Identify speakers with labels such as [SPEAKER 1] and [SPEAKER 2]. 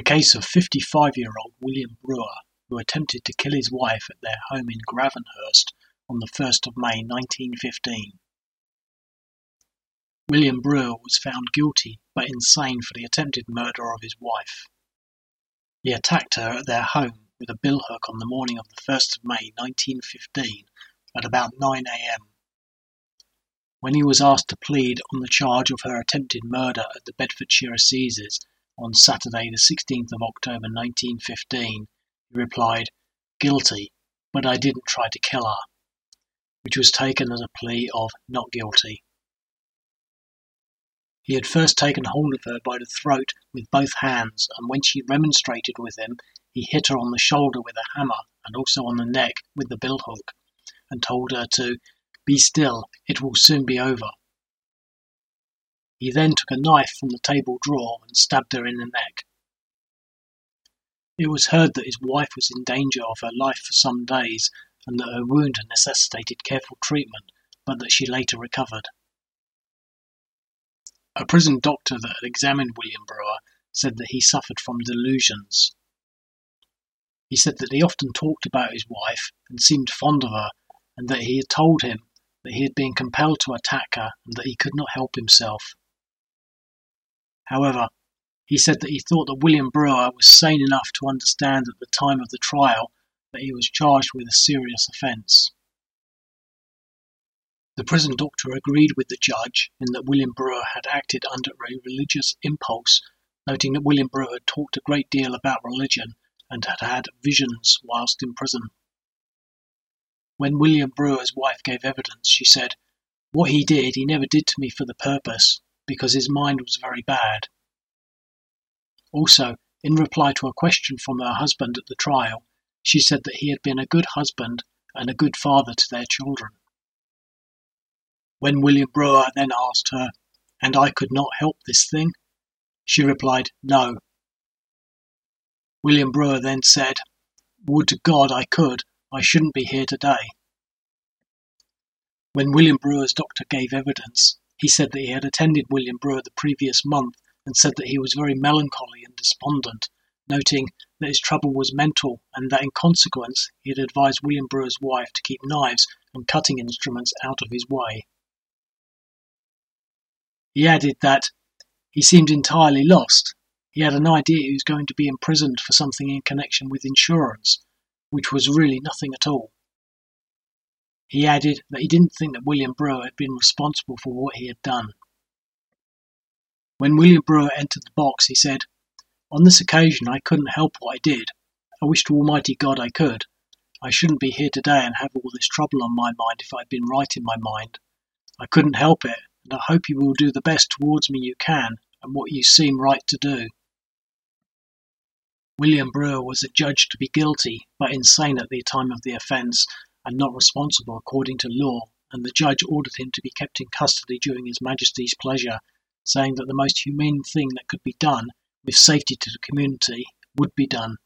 [SPEAKER 1] The case of fifty-five-year-old William Brewer, who attempted to kill his wife at their home in Gravenhurst on the first of May nineteen fifteen. William Brewer was found guilty but insane for the attempted murder of his wife. He attacked her at their home with a billhook on the morning of the first of May nineteen fifteen at about nine a.m. When he was asked to plead on the charge of her attempted murder at the Bedfordshire Assizes on Saturday the 16th of October 1915, he replied, Guilty, but I didn't try to kill her, which was taken as a plea of not guilty. He had first taken hold of her by the throat with both hands, and when she remonstrated with him, he hit her on the shoulder with a hammer and also on the neck with the billhook, and told her to be still, it will soon be over. He then took a knife from the table drawer and stabbed her in the neck. It was heard that his wife was in danger of her life for some days and that her wound necessitated careful treatment, but that she later recovered. A prison doctor that had examined William Brewer said that he suffered from delusions. He said that he often talked about his wife and seemed fond of her, and that he had told him that he had been compelled to attack her and that he could not help himself. However, he said that he thought that William Brewer was sane enough to understand at the time of the trial that he was charged with a serious offence. The prison doctor agreed with the judge in that William Brewer had acted under a religious impulse, noting that William Brewer had talked a great deal about religion and had had visions whilst in prison. When William Brewer's wife gave evidence, she said, What he did, he never did to me for the purpose, because his mind was very bad. Also, in reply to a question from her husband at the trial, she said that he had been a good husband and a good father to their children. When William Brewer then asked her, And I could not help this thing? She replied, No. William Brewer then said, Would to God I could, I shouldn't be here today. When William Brewer's doctor gave evidence, he said that he had attended William Brewer the previous month and said that he was very melancholy and despondent, noting that his trouble was mental and that in consequence he had advised William Brewer's wife to keep knives and cutting instruments out of his way. He added that he seemed entirely lost. He had an idea he was going to be imprisoned for something in connection with insurance, which was really nothing at all. He added that he didn't think that William Brewer had been responsible for what he had done. When William Brewer entered the box, he said, On this occasion I couldn't help what I did. I wish to Almighty God I could. I shouldn't be here today and have all this trouble on my mind if I'd been right in my mind. I couldn't help it, and I hope you will do the best towards me you can and what you seem right to do. William Brewer was adjudged to be guilty, but insane at the time of the offence, and not responsible according to law, and the judge ordered him to be kept in custody during His Majesty's pleasure, saying that the most humane thing that could be done, with safety to the community, would be done.